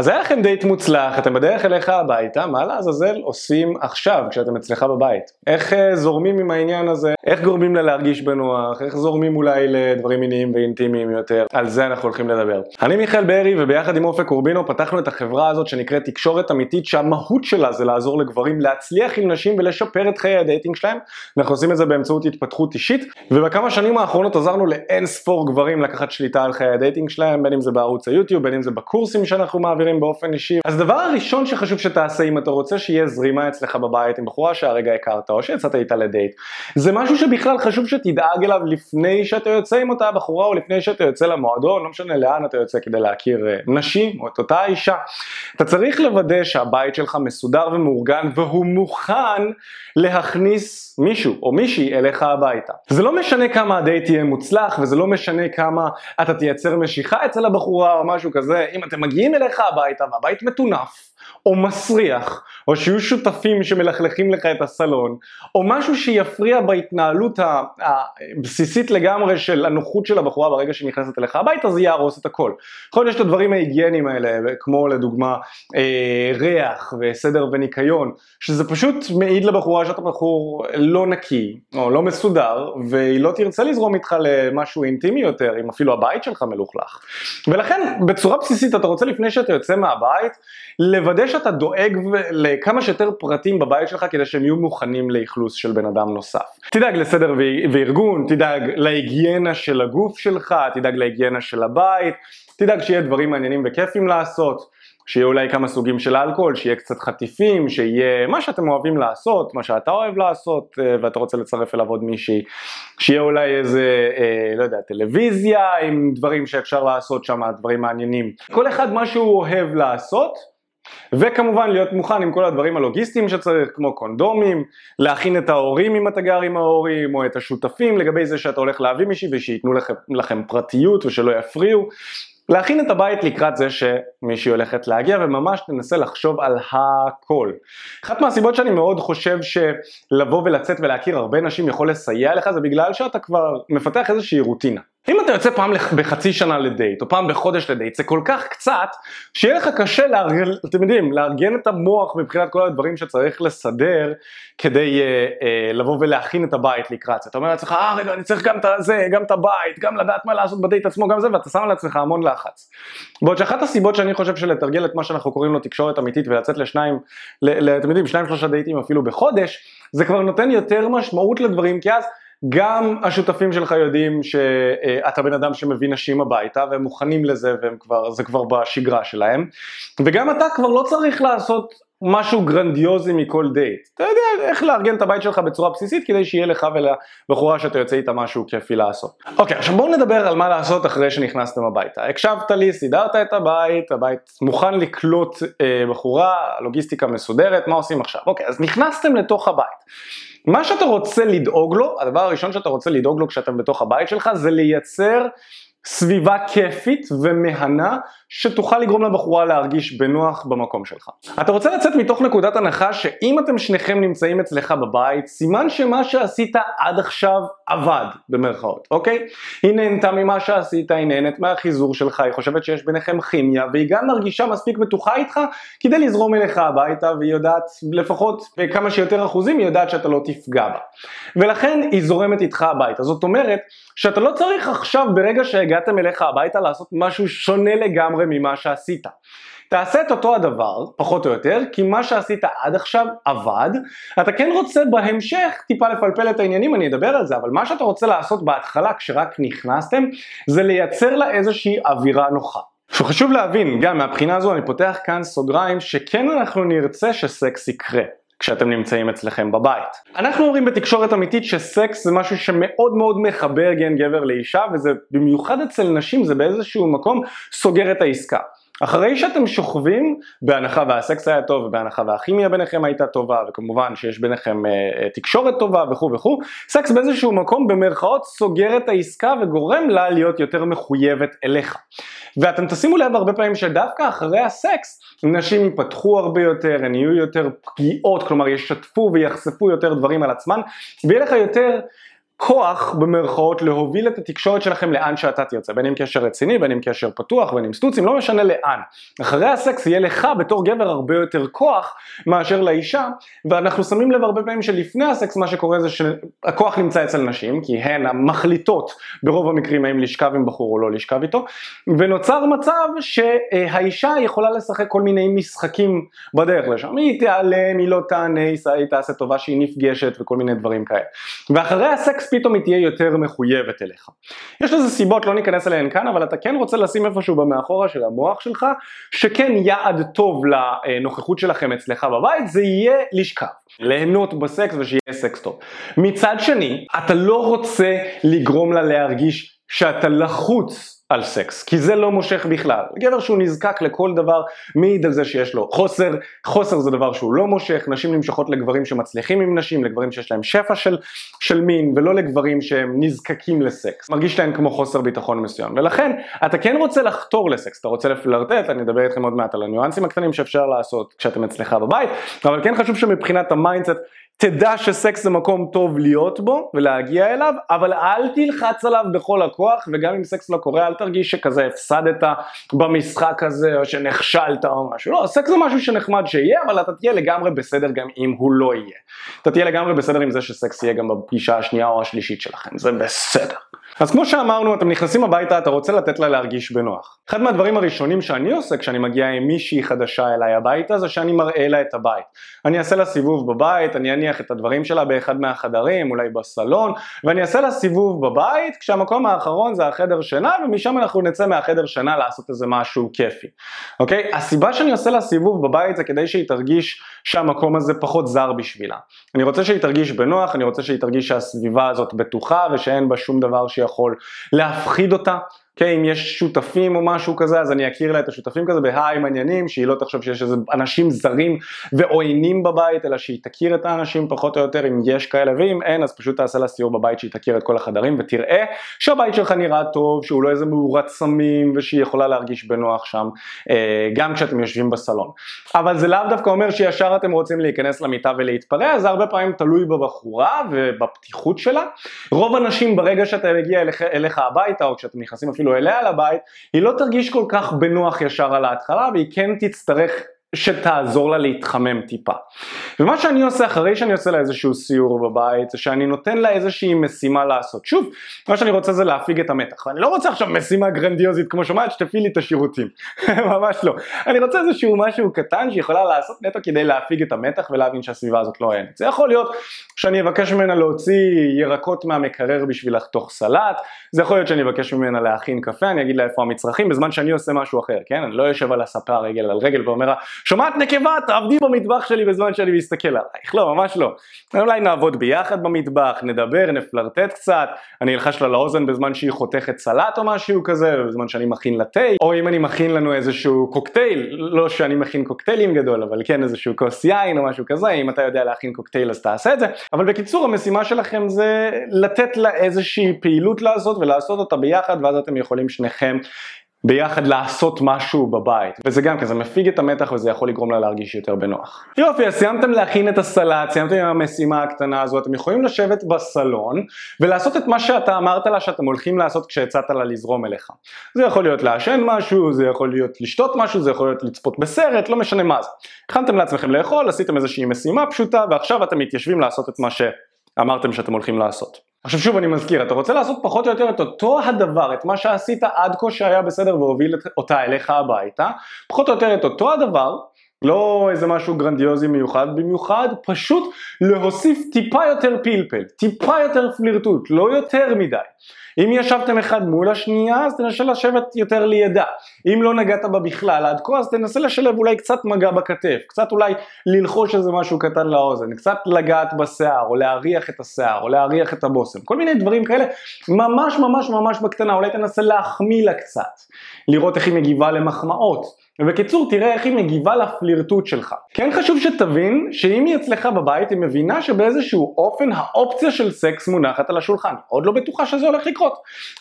אז היה לכם דייט מוצלח, אתם בדרך אליך הביתה, מה לעזאזל עושים עכשיו כשאתם אצלך בבית? איך אה, זורמים עם העניין הזה? איך גורמים לה להרגיש בנוח? איך זורמים אולי לדברים מיניים ואינטימיים יותר? על זה אנחנו הולכים לדבר. אני מיכאל בארי וביחד עם אופק קורבינו פתחנו את החברה הזאת שנקראת תקשורת אמיתית שהמהות שלה זה לעזור לגברים להצליח עם נשים ולשפר את חיי ה dating שלהם. אנחנו עושים את זה באמצעות התפתחות אישית ובכמה שנים האחרונות עזרנו לאין ספור גברים לקחת שליטה על חיי ה dating שלהם בין אם זה בערוץ היוטיוב בין אם זה בקורסים שאנחנו מעבירים באופן אישי. אז הדבר הראשון שחשוב שתעשה אם אתה רוצה שיהיה זרימה אצלך בבית עם בחורה שהרגע הכרת או שיצאת איתה לדייט, זה משהו שבכלל חשוב שתדאג אליו לפני שאתה יוצא עם אותה בחורה או לפני שאתה יוצא למועדון, לא משנה לאן אתה יוצא כדי להכיר אה, נשים או את אותה אישה. אתה צריך לוודא שהבית שלך מסודר ומאורגן והוא מוכן להכניס מישהו או מישהי אליך הביתה. זה לא משנה כמה הדייט יהיה מוצלח וזה לא משנה כמה אתה תייצר משיכה אצל הבחורה או משהו כזה, אם אתם מגיעים אליך הביתה והבית מטונף או מסריח, או שיהיו שותפים שמלכלכים לך את הסלון, או משהו שיפריע בהתנהלות הבסיסית לגמרי של הנוחות של הבחורה ברגע שהיא נכנסת אליך הביתה, זה יהרוס את הכל. יכול להיות שיש את הדברים ההיגייניים האלה, כמו לדוגמה אה, ריח וסדר וניקיון, שזה פשוט מעיד לבחורה שאתה בחור לא נקי, או לא מסודר, והיא לא תרצה לזרום איתך למשהו אינטימי יותר, אם אפילו הבית שלך מלוכלך. ולכן בצורה בסיסית אתה רוצה לפני שאתה יוצא מהבית, לוודא שאתה דואג לכמה שיותר פרטים בבית שלך כדי שהם יהיו מוכנים לאכלוס של בן אדם נוסף. תדאג לסדר וארגון, תדאג להיגיינה של הגוף שלך, תדאג להיגיינה של הבית, תדאג שיהיה דברים מעניינים וכיפים לעשות. שיהיה אולי כמה סוגים של אלכוהול, שיהיה קצת חטיפים, שיהיה מה שאתם אוהבים לעשות, מה שאתה אוהב לעשות אה, ואתה רוצה לצרף אליו עוד מישהי, שיהיה אולי איזה, אה, לא יודע, טלוויזיה עם דברים שאפשר לעשות שם, דברים מעניינים. כל אחד מה שהוא אוהב לעשות, וכמובן להיות מוכן עם כל הדברים הלוגיסטיים שצריך, כמו קונדומים, להכין את ההורים אם אתה גר עם ההורים, או את השותפים לגבי זה שאתה הולך להביא מישהי ושייתנו לכם, לכם פרטיות ושלא יפריעו. להכין את הבית לקראת זה שמישהי הולכת להגיע וממש תנסה לחשוב על הכל. אחת מהסיבות שאני מאוד חושב שלבוא ולצאת ולהכיר הרבה נשים יכול לסייע לך זה בגלל שאתה כבר מפתח איזושהי רוטינה. אם אתה יוצא פעם בחצי שנה לדייט, או פעם בחודש לדייט, זה כל כך קצת, שיהיה לך קשה, לארגן, אתם יודעים, לארגן את המוח מבחינת כל הדברים שצריך לסדר, כדי אה, אה, לבוא ולהכין את הבית לקראת זה. אתה אומר לעצמך, אה רגע, אני צריך גם את זה, גם את הבית, גם לדעת מה לעשות בדייט עצמו, גם זה, ואתה שם על עצמך המון לחץ. בעוד שאחת הסיבות שאני חושב שלתרגל את מה שאנחנו קוראים לו תקשורת אמיתית ולצאת לשניים, אתם יודעים, שניים שלושה דייטים אפילו בחודש, זה כבר נותן יותר משמעות לדברים, כי אז גם השותפים שלך יודעים שאתה בן אדם שמביא נשים הביתה והם מוכנים לזה וזה כבר בשגרה שלהם וגם אתה כבר לא צריך לעשות משהו גרנדיוזי מכל דייט. אתה יודע איך לארגן את הבית שלך בצורה בסיסית כדי שיהיה לך ולבחורה שאתה יוצא איתה משהו כיפי לעשות. אוקיי, עכשיו בואו נדבר על מה לעשות אחרי שנכנסתם הביתה. הקשבת לי, סידרת את הבית, הבית מוכן לקלוט אה, בחורה, לוגיסטיקה מסודרת, מה עושים עכשיו? אוקיי, אז נכנסתם לתוך הבית. מה שאתה רוצה לדאוג לו, הדבר הראשון שאתה רוצה לדאוג לו כשאתם בתוך הבית שלך זה לייצר סביבה כיפית ומהנה שתוכל לגרום לבחורה להרגיש בנוח במקום שלך. אתה רוצה לצאת מתוך נקודת הנחה שאם אתם שניכם נמצאים אצלך בבית, סימן שמה שעשית עד עכשיו עבד, במרכאות, אוקיי? היא נהנתה ממה שעשית, היא נהנית מהחיזור שלך, היא חושבת שיש ביניכם כימיה, והיא גם מרגישה מספיק בטוחה איתך כדי לזרום אליך הביתה, והיא יודעת, לפחות כמה שיותר אחוזים, היא יודעת שאתה לא תפגע בה. ולכן היא זורמת איתך הביתה. זאת אומרת, שאתה לא צריך עכשיו, ברגע שהגעתם אליך הביתה, לעשות משהו שונה לגמרי ממה שעשית. תעשה את אותו הדבר, פחות או יותר, כי מה שעשית עד עכשיו עבד, אתה כן רוצה בהמשך טיפה לפלפל את העניינים, אני אדבר על זה, אבל מה שאתה רוצה לעשות בהתחלה כשרק נכנסתם, זה לייצר לה איזושהי אווירה נוחה. עכשיו חשוב להבין, גם מהבחינה הזו אני פותח כאן סוגריים, שכן אנחנו נרצה שסקס יקרה. כשאתם נמצאים אצלכם בבית. אנחנו אומרים בתקשורת אמיתית שסקס זה משהו שמאוד מאוד מחבר גן גבר לאישה וזה במיוחד אצל נשים זה באיזשהו מקום סוגר את העסקה. אחרי שאתם שוכבים, בהנחה והסקס היה טוב ובהנחה והכימיה ביניכם הייתה טובה וכמובן שיש ביניכם אה, אה, תקשורת טובה וכו' וכו', סקס באיזשהו מקום במרכאות סוגר את העסקה וגורם לה להיות יותר מחויבת אליך. ואתם תשימו לב הרבה פעמים שדווקא אחרי הסקס נשים ייפתחו הרבה יותר, הן יהיו יותר פגיעות, כלומר ישתפו ויחשפו יותר דברים על עצמן ויהיה לך יותר כוח במרכאות להוביל את התקשורת שלכם לאן שאתה תרצה, בין אם קשר רציני, בין אם קשר פתוח, בין אם סטוצים, לא משנה לאן. אחרי הסקס יהיה לך בתור גבר הרבה יותר כוח מאשר לאישה, ואנחנו שמים לב הרבה פעמים שלפני הסקס מה שקורה זה שהכוח נמצא אצל נשים, כי הן המחליטות ברוב המקרים האם לשכב עם בחור או לא לשכב איתו, ונוצר מצב שהאישה יכולה לשחק כל מיני משחקים בדרך לשם, היא תיעלם, היא לא תענה, היא תעשה טובה שהיא נפגשת וכל מיני דברים כאלה. ואחרי הסקס פתאום היא תהיה יותר מחויבת אליך. יש לזה סיבות, לא ניכנס אליהן כאן, אבל אתה כן רוצה לשים איפשהו במאחורה של המוח שלך, שכן יעד טוב לנוכחות שלכם אצלך בבית, זה יהיה לשכב. ליהנות בסקס ושיהיה סקס טוב. מצד שני, אתה לא רוצה לגרום לה להרגיש שאתה לחוץ על סקס, כי זה לא מושך בכלל. גבר שהוא נזקק לכל דבר מעיד על זה שיש לו חוסר, חוסר זה דבר שהוא לא מושך, נשים נמשכות לגברים שמצליחים עם נשים, לגברים שיש להם שפע של, של מין, ולא לגברים שהם נזקקים לסקס. מרגיש להם כמו חוסר ביטחון מסוים, ולכן אתה כן רוצה לחתור לסקס, אתה רוצה לפלרטט, אני אדבר איתכם עוד מעט על הניואנסים הקטנים שאפשר לעשות כשאתם אצלך בבית, אבל כן חשוב שמבחינת ה mindset תדע שסקס זה מקום טוב להיות בו ולהגיע אליו, אבל אל תלחץ עליו בכל הכוח, וגם אם סקס לא קורה אל תרגיש שכזה הפסדת במשחק הזה, או שנכשלת או משהו. לא, סקס זה משהו שנחמד שיהיה, אבל אתה תהיה לגמרי בסדר גם אם הוא לא יהיה. אתה תהיה לגמרי בסדר עם זה שסקס יהיה גם בפגישה השנייה או השלישית שלכם, זה בסדר. אז כמו שאמרנו, אתם נכנסים הביתה, אתה רוצה לתת לה להרגיש בנוח. אחד מהדברים הראשונים שאני עושה כשאני מגיע עם מישהי חדשה אליי הביתה, זה שאני מראה לה את הבית. אני אעשה לה סיבוב בבית, אני אניח את הדברים שלה באחד מהחדרים, אולי בסלון, ואני אעשה לה סיבוב בבית, כשהמקום האחרון זה החדר שינה, ומשם אנחנו נצא מהחדר שינה לעשות איזה משהו כיפי. אוקיי? הסיבה שאני עושה לה סיבוב בבית זה כדי שהיא תרגיש שהמקום הזה פחות זר בשבילה. אני רוצה שהיא תרגיש בנוח, אני רוצה שהיא תרגיש שהסביבה הזאת בטוחה ושאין בה שום דבר שיכול להפחיד אותה, אוקיי, אם יש שותפים או משהו כזה, אז אני אכיר לה את השותפים כזה בהיי מעניינים, שהיא לא תחשוב שיש איזה אנשים זרים ועוינים בבית, אלא שהיא תכיר את האנשים פחות או יותר, אם יש כאלה, ואם אין, אז פשוט תעשה לה סיור בבית שהיא תכיר את כל החדרים, ותראה שהבית שלך נראה טוב, שהוא לא איזה מאורת סמים, ושהיא יכולה להרגיש בנוח שם, אה, גם כשאתם יושבים בסלון. אבל זה לאו דווקא אומר שישר אתם רוצים להיכנס למיטה ולהתפרע, זה הרבה פעמים תלוי בבחורה ובפתיחות שלה. רוב הנשים ברגע שאתה מגיע אליך, אליך הביתה, או כשאתם נכנסים אפילו אליה לבית, היא לא תרגיש כל כך בנוח ישר על ההתחלה והיא כן תצטרך שתעזור לה להתחמם טיפה. ומה שאני עושה אחרי שאני עושה לה איזשהו סיור בבית זה שאני נותן לה איזושהי משימה לעשות. שוב, מה שאני רוצה זה להפיג את המתח. ואני לא רוצה עכשיו משימה גרנדיוזית כמו שומעת שתפעיל לי את השירותים. ממש לא. אני רוצה איזשהו משהו קטן שיכולה לעשות נטו כדי להפיג את המתח ולהבין שהסביבה הזאת לא עוינת. זה יכול להיות שאני אבקש ממנה להוציא ירקות מהמקרר בשביל לחתוך סלט, זה יכול להיות שאני אבקש ממנה להכין קפה, אני אגיד לה איפה המצרכים בזמן שאני עושה משהו אחר, כן? אני לא יושב על הספה רגל על רגל ואומר לה שומעת נקבה תעבדי במטבח שלי בזמן שאני מסתכל עלייך, לא ממש לא. אולי נעבוד ביחד במטבח, נדבר, נפלרטט קצת, אני אלחש לה לאוזן בזמן שהיא חותכת סלט או משהו כזה, בזמן שאני מכין לה תה, או אם אני מכין לנו איזשהו קוקטייל, לא שאני מכין קוקטיילים גדול, אבל כן איזשהו כוס יין או משהו כזה, אם אתה יודע להכין קוקטייל אז תעשה את זה, אבל בקיצור המשימה שלכם זה לתת לה איזושהי פעילות לעשות ולעשות אותה ביחד ואז אתם יכולים שניכם ביחד לעשות משהו בבית וזה גם כזה מפיג את המתח וזה יכול לגרום לה להרגיש יותר בנוח. יופי אז סיימתם להכין את הסלט, סיימתם עם המשימה הקטנה הזו, אתם יכולים לשבת בסלון ולעשות את מה שאתה אמרת לה שאתם הולכים לעשות כשהצעת לה לזרום אליך. זה יכול להיות לעשן משהו, זה יכול להיות לשתות משהו, זה יכול להיות לצפות בסרט, לא משנה מה זה. הכנתם לעצמכם לאכול, עשיתם איזושהי משימה פשוטה ועכשיו אתם מתיישבים לעשות את מה שאמרתם שאתם הולכים לעשות. עכשיו שוב אני מזכיר, אתה רוצה לעשות פחות או יותר את אותו הדבר, את מה שעשית עד כה שהיה בסדר והוביל אותה אליך הביתה, פחות או יותר את אותו הדבר, לא איזה משהו גרנדיוזי מיוחד במיוחד, פשוט להוסיף טיפה יותר פלפל, טיפה יותר פלירטוט, לא יותר מדי. אם ישבתם אחד מול השנייה אז תנסה לשבת יותר לידה. אם לא נגעת בה בכלל עד כה אז תנסה לשלב אולי קצת מגע בכתף, קצת אולי ללחוש איזה משהו קטן לאוזן, קצת לגעת בשיער או להריח את השיער או להריח את הבושם, כל מיני דברים כאלה ממש ממש ממש בקטנה, אולי תנסה להחמיא לה קצת, לראות איך היא מגיבה למחמאות. ובקיצור תראה איך היא מגיבה לפלירטוט שלך. כן חשוב שתבין שאם היא אצלך בבית היא מבינה שבאיזשהו אופן האופציה של סקס מונחת על השולחן. עוד לא בטוחה שזה הולך לקרות.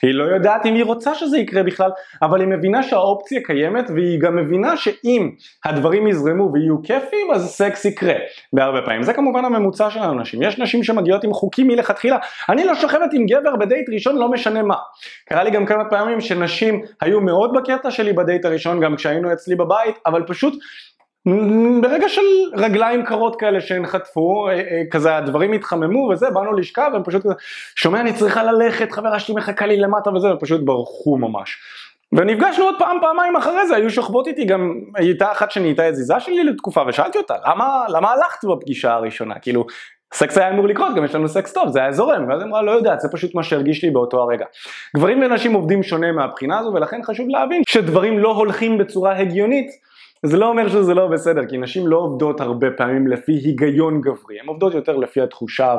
היא לא יודעת אם היא רוצה שזה יקרה בכלל, אבל היא מבינה שהאופציה קיימת והיא גם מבינה שאם הדברים יזרמו ויהיו כיפים אז סקס יקרה. בהרבה פעמים. זה כמובן הממוצע של האנשים. יש נשים שמגיעות עם חוקים מלכתחילה. אני לא שוכבת עם גבר בדייט ראשון לא משנה מה. קרה לי גם כמה פעמים שנשים היו מאוד בקטע שלי בדייט הראשון גם כשהיינו אצלי בבית, אבל פשוט ברגע של רגליים קרות כאלה שהן חטפו, אה, אה, כזה הדברים התחממו וזה, באנו לשכב והם פשוט כזה, שומע אני צריכה ללכת, חברה שלי מחכה לי למטה וזה, ופשוט ברחו ממש. ונפגשנו עוד פעם, פעמיים אחרי זה, היו שוכבות איתי גם, הייתה אחת שנהייתה עזיזה שלי לתקופה ושאלתי אותה, למה, למה הלכת בפגישה הראשונה? כאילו, סקס היה אמור לקרות, גם יש לנו סקס טוב, זה היה זורם, ואז אמרה לא יודעת, זה פשוט מה שהרגיש לי באותו הרגע. גברים ונשים עובדים שונה מהבחינה הזו, ולכן חשוב להבין שדברים לא הולכים בצורה הגיונית זה לא אומר שזה לא בסדר, כי נשים לא עובדות הרבה פעמים לפי היגיון גברי, הן עובדות יותר לפי התחושה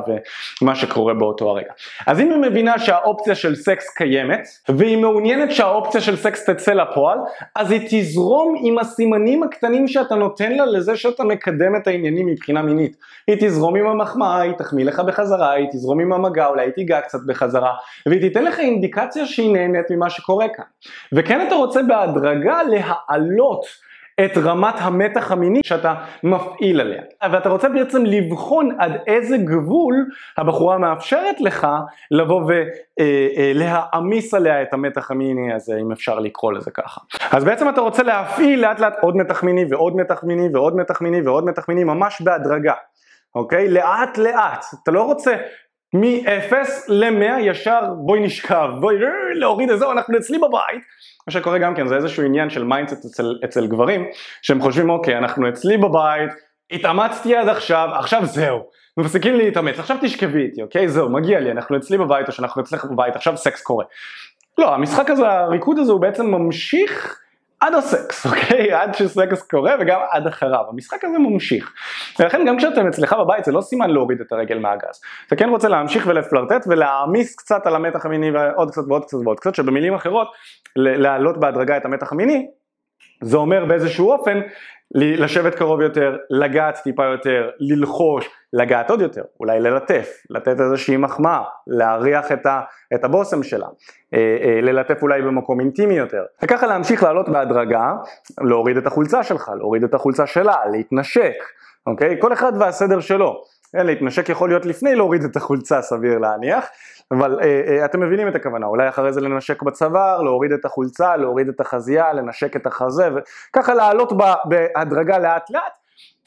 ומה שקורה באותו הרגע. אז אם היא מבינה שהאופציה של סקס קיימת, והיא מעוניינת שהאופציה של סקס תצא לפועל, אז היא תזרום עם הסימנים הקטנים שאתה נותן לה לזה שאתה מקדם את העניינים מבחינה מינית. היא תזרום עם המחמאה, היא תחמיא לך בחזרה, היא תזרום עם המגע, אולי היא תיגע קצת בחזרה, והיא תיתן לך אינדיקציה שהיא נהנית ממה שקורה כאן. וכן אתה רוצה בהדרגה להעלות את רמת המתח המיני שאתה מפעיל עליה. ואתה רוצה בעצם לבחון עד איזה גבול הבחורה מאפשרת לך לבוא ולהעמיס עליה את המתח המיני הזה, אם אפשר לקרוא לזה ככה. אז בעצם אתה רוצה להפעיל לאט לאט עוד מתח מיני ועוד מתח מיני ועוד מתח מיני ועוד מתח מיני ממש בהדרגה. אוקיי? לאט לאט. אתה לא רוצה מ-0 ל-100 ישר בואי נשכב, בואי להוריד את זה, אנחנו אצלי בבית. מה שקורה גם כן זה איזשהו עניין של mindset אצל, אצל גברים, שהם חושבים אוקיי אנחנו אצלי בבית, התאמצתי עד עכשיו, עכשיו זהו, מפסיקים להתאמץ, עכשיו תשכבי איתי, אוקיי זהו, מגיע לי, אנחנו אצלי בבית או שאנחנו אצלך בבית, עכשיו סקס קורה. לא, המשחק הזה, הריקוד הזה הוא בעצם ממשיך עד הסקס, אוקיי? עד שסקס קורה וגם עד אחריו. המשחק הזה ממשיך. ולכן גם כשאתם אצלך בבית זה לא סימן להוריד את הרגל מהגז. אתה כן רוצה להמשיך ולפלרטט ולהעמיס קצת על המתח המיני ועוד קצת ועוד קצת ועוד קצת, שבמילים אחרות, להעלות בהדרגה את המתח המיני, זה אומר באיזשהו אופן לשבת קרוב יותר, לגעת טיפה יותר, ללחוש, לגעת עוד יותר, אולי ללטף, לתת איזושהי מחמאה, להריח את, ה, את הבושם שלה, אה, אה, ללטף אולי במקום אינטימי יותר, וככה להמשיך לעלות בהדרגה, להוריד את החולצה שלך, להוריד את החולצה שלה, להתנשק, אוקיי? כל אחד והסדר שלו. כן, להתנשק יכול להיות לפני להוריד את החולצה סביר להניח, אבל אה, אה, אתם מבינים את הכוונה, אולי אחרי זה לנשק בצוואר, להוריד את החולצה, להוריד את החזייה, לנשק את החזה, וככה לעלות בהדרגה לאט לאט,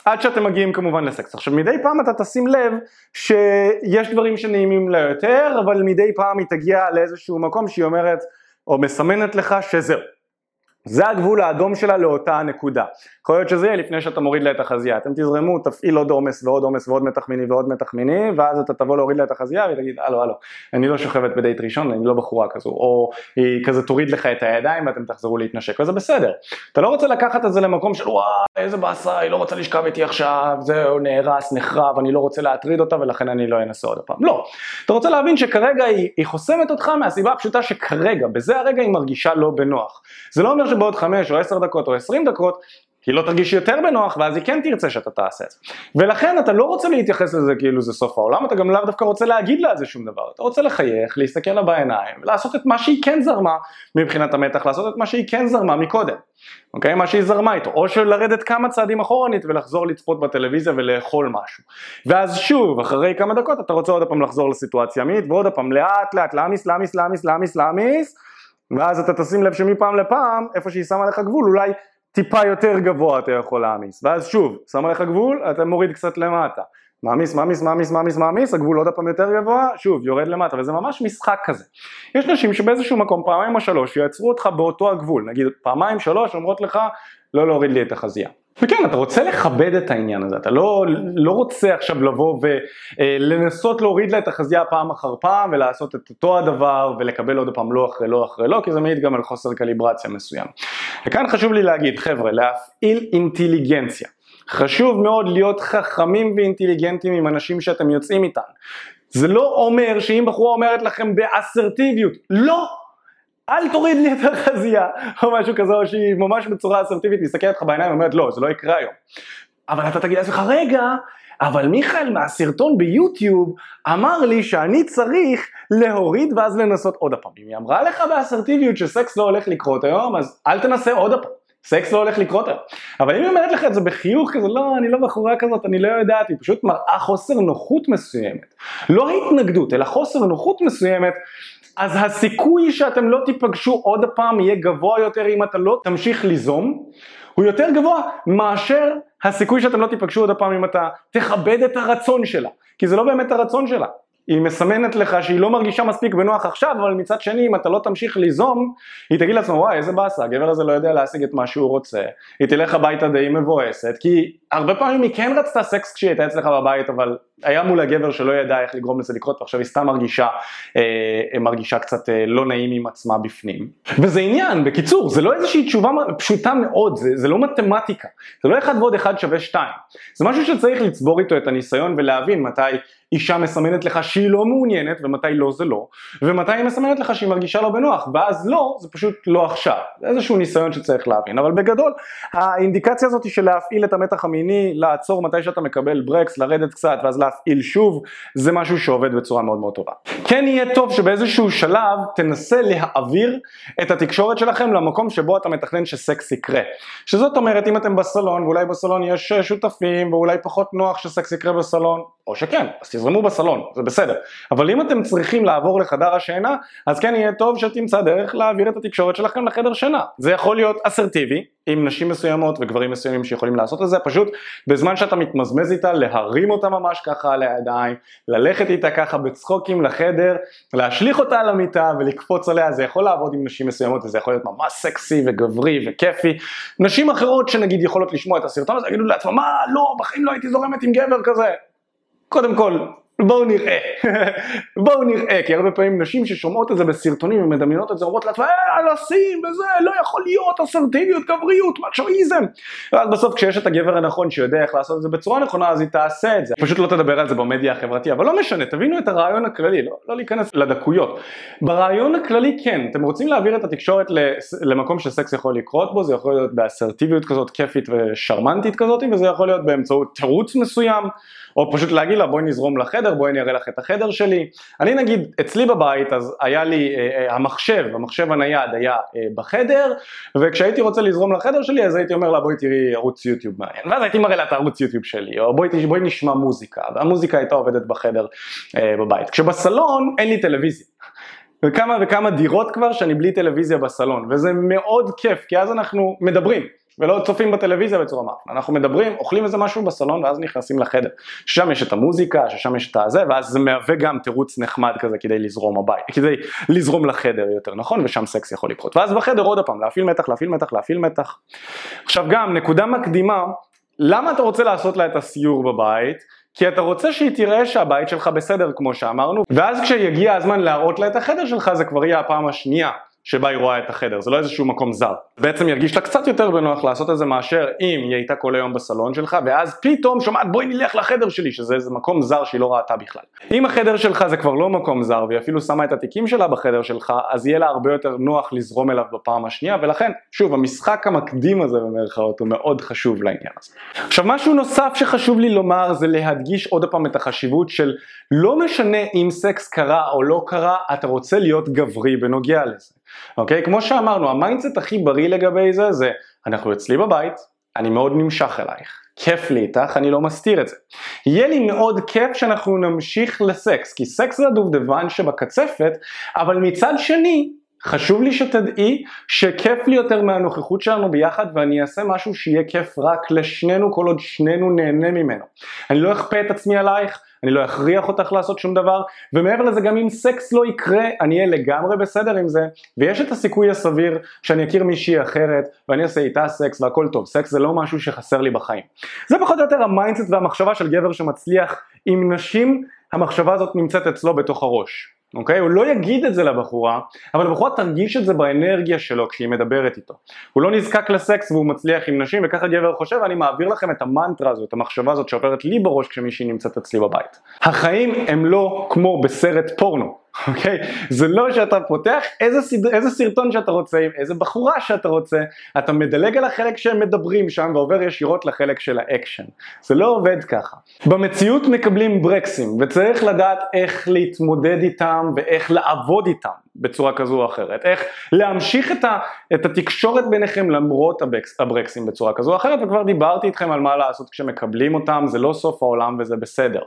עד שאתם מגיעים כמובן לסקס. עכשיו מדי פעם אתה תשים לב שיש דברים שנעימים לה יותר, אבל מדי פעם היא תגיע לאיזשהו מקום שהיא אומרת, או מסמנת לך שזהו. זה הגבול האדום שלה לאותה הנקודה. יכול להיות שזה יהיה לפני שאתה מוריד לה את החזייה. אתם תזרמו, תפעיל עוד עומס ועוד עומס ועוד מתח מיני ועוד מתח מיני, ואז אתה תבוא להוריד לה את החזייה ותגיד, הלו, הלו, אני לא שוכבת בדייט ראשון, אני לא בחורה כזו, או היא כזה תוריד לך את הידיים ואתם תחזרו להתנשק, וזה בסדר. אתה לא רוצה לקחת את זה למקום של וואי, איזה באסה, היא לא רוצה לשכב איתי עכשיו, זהו, נהרס, נחרב, אני לא רוצה להטריד אותה ולכן אני לא אנסה עוד פעם. לא. אתה רוצה להבין שכרגע היא, היא חוסמת אותך מהסיבה הפשוטה שכרגע, בזה הרגע היא מרגישה לא בנוח. זה לא אומר שבעוד חמש או עשר דקות או עשרים דקות היא לא תרגיש יותר בנוח ואז היא כן תרצה שאתה תעשה את זה. ולכן אתה לא רוצה להתייחס לזה כאילו זה סוף העולם, אתה גם לאו דווקא רוצה להגיד לה על זה שום דבר. אתה רוצה לחייך, להסתכל לה בעיניים, ולעשות את מה שהיא כן זרמה מבחינת המתח, לעשות את מה שהיא כן זרמה מקודם. אוקיי? מה שהיא זרמה איתו. או של לרדת כמה צעדים אחורנית ולחזור לצפות בטלוויזיה ולאכול משהו. ואז שוב, אחרי כמה דקות אתה רוצה עוד פעם לחזור לסיטואציה מינית, ועוד פעם לאט לאט להעמיס, להעמיס, להעמיס, להעמיס, להעמיס. ואז אתה תשים לב שמפעם לפעם, איפה שהיא שמה לך גבול, אולי טיפה יותר גבוה אתה יכול להעמיס. ואז שוב, שמה לך גבול, אתה מוריד קצת למטה. מעמיס, מעמיס, מעמיס, מעמיס, מעמיס, הגבול עוד פעם יותר גבוה, שוב, יורד למטה, וזה ממש משחק כזה. יש נשים שבאיזשהו מקום, פעמיים או שלוש, יעצרו אותך באותו הגבול, נגיד פעמיים שלוש אומרות לך, לא להוריד לי את החזייה. וכן, אתה רוצה לכבד את העניין הזה, אתה לא, לא רוצה עכשיו לבוא ולנסות להוריד לה את החזייה פעם אחר פעם ולעשות את אותו הדבר ולקבל עוד פעם לא אחרי לא אחרי לא, כי זה מעיד גם על חוסר קליברציה מסוים. וכאן חשוב לי להגיד, חבר'ה, להפעיל אינטליגנציה. חשוב מאוד להיות חכמים ואינטליגנטים עם אנשים שאתם יוצאים איתם. זה לא אומר שאם בחורה אומרת לכם באסרטיביות, לא, אל תוריד לי את החזייה, או משהו כזה, או שהיא ממש בצורה אסרטיבית מסתכלת לך בעיניים ואומרת לא, זה לא יקרה היום. אבל אתה תגיד לעצמך, רגע, אבל מיכאל מהסרטון ביוטיוב אמר לי שאני צריך להוריד ואז לנסות עוד הפעם. אם היא אמרה לך באסרטיביות שסקס לא הולך לקרות היום, אז אל תנסה עוד הפעם. סקס לא הולך לקרות היום. אבל אם היא אומרת לך את זה בחיוך כזה, לא, אני לא בחורה כזאת, אני לא יודעת, היא פשוט מראה חוסר נוחות מסוימת. לא התנגדות, אלא חוסר נוחות מסוימת, אז הסיכוי שאתם לא תיפגשו עוד הפעם יהיה גבוה יותר אם אתה לא תמשיך ליזום, הוא יותר גבוה מאשר הסיכוי שאתם לא תיפגשו עוד הפעם אם אתה תכבד את הרצון שלה, כי זה לא באמת הרצון שלה. היא מסמנת לך שהיא לא מרגישה מספיק בנוח עכשיו, אבל מצד שני אם אתה לא תמשיך ליזום, היא תגיד לעצמה וואי איזה באסה, הגבר הזה לא יודע להשיג את מה שהוא רוצה, היא תלך הביתה די מבואסת, כי הרבה פעמים היא כן רצתה סקס כשהיא הייתה אצלך בבית, אבל היה מול הגבר שלא ידע איך לגרום לזה לקרות, ועכשיו היא סתם מרגישה, אה, מרגישה קצת אה, לא נעים עם עצמה בפנים. וזה עניין, בקיצור, זה לא איזושהי תשובה פשוטה מאוד, זה, זה לא מתמטיקה, זה לא אחד ועוד אחד שווה שתיים, זה משהו שצריך לצבור איתו את הניסיון ולהבין מתי אישה מסמנת לך שהיא לא מעוניינת ומתי לא זה לא, ומתי היא מסמנת לך שהיא מרגישה לא בנוח, ואז לא, זה פשוט לא עכשיו. זה איזשהו ניסיון שצריך להבין, אבל בגדול, האינדיקציה הזאת של להפעיל את המתח המיני, לעצור מתי שאתה מקבל ברקס, לרדת קצת ואז להפעיל שוב, זה משהו שעובד בצורה מאוד מאוד טובה. כן יהיה טוב שבאיזשהו שלב תנסה להעביר את התקשורת שלכם למקום שבו אתה מתכנן שסקס יקרה. שזאת אומרת, אם אתם בסלון, ואולי בסלון יש שותפים, ואולי פחות נוח שסקס יקרה בסלון, או שכן, אז תזרמו בסלון, זה בסדר. אבל אם אתם צריכים לעבור לחדר השינה, אז כן יהיה טוב שתמצא דרך להעביר את התקשורת שלכם לחדר שינה. זה יכול להיות אסרטיבי, עם נשים מסוימות וגברים מסוימים שיכולים לעשות את זה, פשוט בזמן שאתה מתמזמז איתה, להרים אותה ממש ככה על הידיים, ללכת איתה ככה בצחוקים לחדר, להשליך אותה על המיטה ולקפוץ עליה, זה יכול לעבוד עם נשים מסוימות וזה יכול להיות ממש סקסי וגברי וכיפי. נשים אחרות שנגיד יכולות לשמוע את הסרטון הזה, יגידו לעצמם, מה, לא, בחיים לא הייתי זורמת עם גבר כזה. קודם כל, בואו נראה, בואו נראה, כי הרבה פעמים נשים ששומעות את זה בסרטונים ומדמיינות את זה אומרות לעצמם, אה, אנסים וזה, לא יכול להיות אסרטיביות, גבריות, מצ'ואיזם. ואז בסוף כשיש את הגבר הנכון שיודע איך לעשות את זה בצורה נכונה, אז היא תעשה את זה. פשוט לא תדבר על זה במדיה החברתי, אבל לא משנה, תבינו את הרעיון הכללי, לא, לא להיכנס לדקויות. ברעיון הכללי כן, אתם רוצים להעביר את התקשורת למקום שסקס יכול לקרות בו, זה יכול להיות באסרטיביות כזאת כיפית ושרמנטית כזאת, וזה יכול להיות באמצעות תירוץ מסוים. או פשוט להגיד לה בואי נזרום לחדר, בואי אני אראה לך את החדר שלי. אני נגיד, אצלי בבית אז היה לי, אה, אה, המחשב, המחשב הנייד היה אה, בחדר, וכשהייתי רוצה לזרום לחדר שלי אז הייתי אומר לה בואי תראי ערוץ יוטיוב מעניין, ואז הייתי מראה לה את הערוץ יוטיוב שלי, או בואי, בואי נשמע מוזיקה, והמוזיקה הייתה עובדת בחדר אה, בבית. כשבסלון אין לי טלוויזיה. וכמה וכמה דירות כבר שאני בלי טלוויזיה בסלון, וזה מאוד כיף, כי אז אנחנו מדברים. ולא צופים בטלוויזיה בצורה מאפנה, אנחנו מדברים, אוכלים איזה משהו בסלון ואז נכנסים לחדר, ששם יש את המוזיקה, ששם יש את הזה, ואז זה מהווה גם תירוץ נחמד כזה כדי לזרום הבית, כדי לזרום לחדר יותר נכון, ושם סקס יכול לקרות, ואז בחדר עוד פעם, להפעיל מתח, להפעיל מתח, להפעיל מתח. עכשיו גם, נקודה מקדימה, למה אתה רוצה לעשות לה את הסיור בבית? כי אתה רוצה שהיא תראה שהבית שלך בסדר כמו שאמרנו, ואז כשיגיע הזמן להראות לה את החדר שלך זה כבר יהיה הפעם השנייה שבה היא רואה את החדר, זה לא איזשהו מקום זר. בעצם ירגיש לה קצת יותר בנוח לעשות את זה מאשר אם היא הייתה כל היום בסלון שלך ואז פתאום שומעת בואי נלך לחדר שלי שזה איזה מקום זר שהיא לא ראתה בכלל. אם החדר שלך זה כבר לא מקום זר והיא אפילו שמה את התיקים שלה בחדר שלך אז יהיה לה הרבה יותר נוח לזרום אליו בפעם השנייה ולכן שוב המשחק המקדים הזה במרכאות הוא מאוד חשוב לעניין הזה. עכשיו משהו נוסף שחשוב לי לומר זה להדגיש עוד פעם את החשיבות של לא משנה אם סקס קרה או לא קרה אתה רוצה להיות גברי בנוגע לזה. אוקיי? כמו שאמרנו, ה mindset הכי בריא לגבי זה, זה אנחנו אצלי בבית, אני מאוד נמשך אלייך. כיף לי איתך, אני לא מסתיר את זה. יהיה לי מאוד כיף שאנחנו נמשיך לסקס, כי סקס זה הדובדבן שבקצפת, אבל מצד שני, חשוב לי שתדעי שכיף לי יותר מהנוכחות שלנו ביחד ואני אעשה משהו שיהיה כיף רק לשנינו כל עוד שנינו נהנה ממנו. אני לא אכפה את עצמי עלייך, אני לא אכריח אותך לעשות שום דבר, ומעבר לזה גם אם סקס לא יקרה, אני אהיה לגמרי בסדר עם זה, ויש את הסיכוי הסביר שאני אכיר מישהי אחרת, ואני אעשה איתה סקס והכל טוב, סקס זה לא משהו שחסר לי בחיים. זה פחות או יותר ה mindset והמחשבה של גבר שמצליח עם נשים, המחשבה הזאת נמצאת אצלו בתוך הראש. אוקיי? הוא לא יגיד את זה לבחורה, אבל הבחורה תרגיש את זה באנרגיה שלו כשהיא מדברת איתו. הוא לא נזקק לסקס והוא מצליח עם נשים, וככה גבר חושב, אני מעביר לכם את המנטרה הזאת, את המחשבה הזאת שעוברת לי בראש כשמישהי נמצאת אצלי בבית. החיים הם לא כמו בסרט פורנו. אוקיי? זה לא שאתה פותח איזה, סד... איזה סרטון שאתה רוצה, עם איזה בחורה שאתה רוצה, אתה מדלג על החלק שהם מדברים שם ועובר ישירות לחלק של האקשן. זה לא עובד ככה. במציאות מקבלים ברקסים וצריך לדעת איך להתמודד איתם ואיך לעבוד איתם בצורה כזו או אחרת. איך להמשיך את, ה... את התקשורת ביניכם למרות הבקס... הברקסים בצורה כזו או אחרת וכבר דיברתי איתכם על מה לעשות כשמקבלים אותם, זה לא סוף העולם וזה בסדר.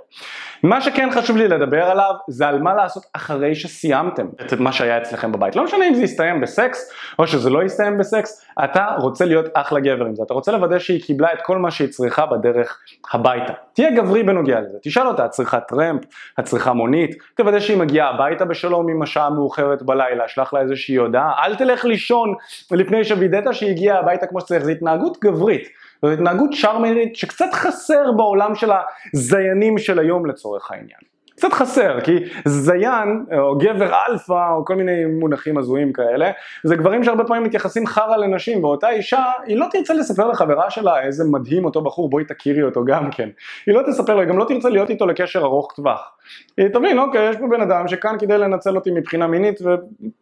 מה שכן חשוב לי לדבר עליו זה על מה לעשות אחרי שסיימתם את מה שהיה אצלכם בבית. לא משנה אם זה יסתיים בסקס או שזה לא יסתיים בסקס, אתה רוצה להיות אחלה גבר עם זה, אתה רוצה לוודא שהיא קיבלה את כל מה שהיא צריכה בדרך הביתה. תהיה גברי בנוגע לזה, תשאל אותה, את צריכה טרמפ, את צריכה מונית, תוודא שהיא מגיעה הביתה בשלום עם השעה מאוחרת בלילה, שלח לה איזושהי הודעה, אל תלך לישון לפני שווידאת שהיא הגיעה הביתה כמו שצריך, זו התנהגות גברית. זו התנהגות שרמנית שקצת חסר בעולם של הזיינים של היום לצורך העניין. קצת חסר, כי זיין, או גבר אלפא, או כל מיני מונחים הזויים כאלה, זה גברים שהרבה פעמים מתייחסים חרא לנשים, ואותה אישה, היא לא תרצה לספר לחברה שלה איזה מדהים אותו בחור, בואי תכירי אותו גם כן. היא לא תספר לו, היא גם לא תרצה להיות איתו לקשר ארוך טווח. היא תבין, אוקיי, יש פה בן אדם שכאן כדי לנצל אותי מבחינה מינית,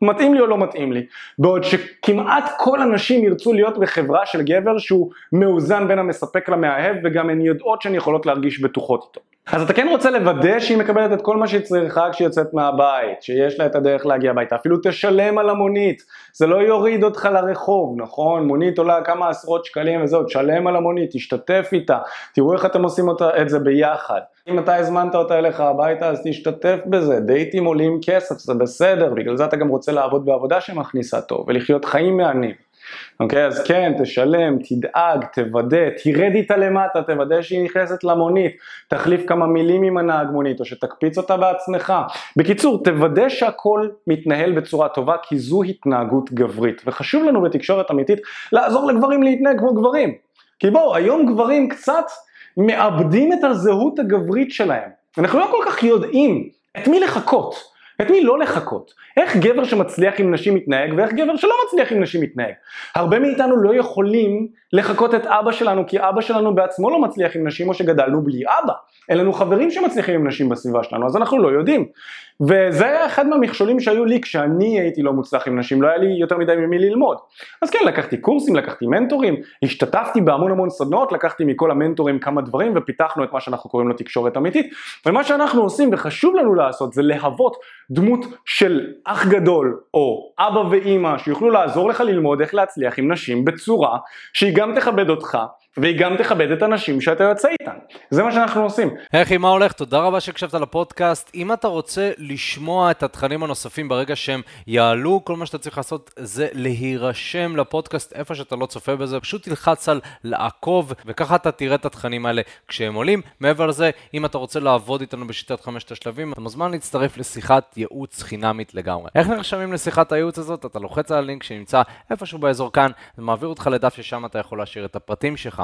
ומתאים לי או לא מתאים לי. בעוד שכמעט כל הנשים ירצו להיות בחברה של גבר שהוא מאוזן בין המספק למאהב, וגם הן יודעות שהן יכולות להרגיש בטוחות איתו. אז אתה כן רוצה לוודא שהיא מקבלת את כל מה שהיא צריכה כשהיא יוצאת מהבית, שיש לה את הדרך להגיע הביתה, אפילו תשלם על המונית, זה לא יוריד אותך לרחוב, נכון? מונית עולה כמה עשרות שקלים וזהו, תשלם על המונית, תשתתף איתה, תראו איך אתם עושים אותה, את זה ביחד. אם אתה הזמנת אותה אליך הביתה אז תשתתף בזה, דייטים עולים כסף, זה בסדר, בגלל זה אתה גם רוצה לעבוד בעבודה שמכניסה טוב ולחיות חיים מהנים. אוקיי, אז כן, תשלם, תדאג, תוודא, תרד איתה למטה, תוודא שהיא נכנסת למונית, תחליף כמה מילים עם הנהג מונית, או שתקפיץ אותה בעצמך. בקיצור, תוודא שהכל מתנהל בצורה טובה, כי זו התנהגות גברית. וחשוב לנו בתקשורת אמיתית לעזור לגברים להתנהג כמו גברים. כי בואו, היום גברים קצת מאבדים את הזהות הגברית שלהם. אנחנו לא כל כך יודעים את מי לחכות. את מי לא לחכות? איך גבר שמצליח עם נשים מתנהג ואיך גבר שלא מצליח עם נשים מתנהג? הרבה מאיתנו לא יכולים לחכות את אבא שלנו כי אבא שלנו בעצמו לא מצליח עם נשים או שגדלנו בלי אבא. אין לנו חברים שמצליחים עם נשים בסביבה שלנו אז אנחנו לא יודעים. וזה היה אחד מהמכשולים שהיו לי כשאני הייתי לא מוצלח עם נשים, לא היה לי יותר מדי ממי ללמוד. אז כן, לקחתי קורסים, לקחתי מנטורים, השתתפתי בהמון המון סדנות, לקחתי מכל המנטורים כמה דברים ופיתחנו את מה שאנחנו קוראים לו תקשורת אמיתית. ומה שאנחנו עושים וחשוב לנו לעשות זה להוות דמות של אח גדול או אבא ואימא שיוכלו לעזור לך ללמוד איך להצליח עם נשים בצורה שהיא גם תכבד אותך והיא גם תכבד את הנשים שאתה יוצא איתן. זה מה שאנחנו עושים. היי מה הולך? תודה רבה שהקשבת לפודקאסט. אם אתה רוצה לשמוע את התכנים הנוספים ברגע שהם יעלו, כל מה שאתה צריך לעשות זה להירשם לפודקאסט איפה שאתה לא צופה בזה, פשוט תלחץ על לעקוב, וככה אתה תראה את התכנים האלה כשהם עולים. מעבר לזה, אם אתה רוצה לעבוד איתנו בשיטת חמשת השלבים, אתה מוזמן להצטרף לשיחת ייעוץ חינמית לגמרי. איך נרשמים לשיחת הייעוץ הזאת? אתה לוחץ על הלינק שנמצא איפשהו באזור כאן, זה מעביר אותך לדף ששם אתה יכול להשאיר את הפרטים שלך.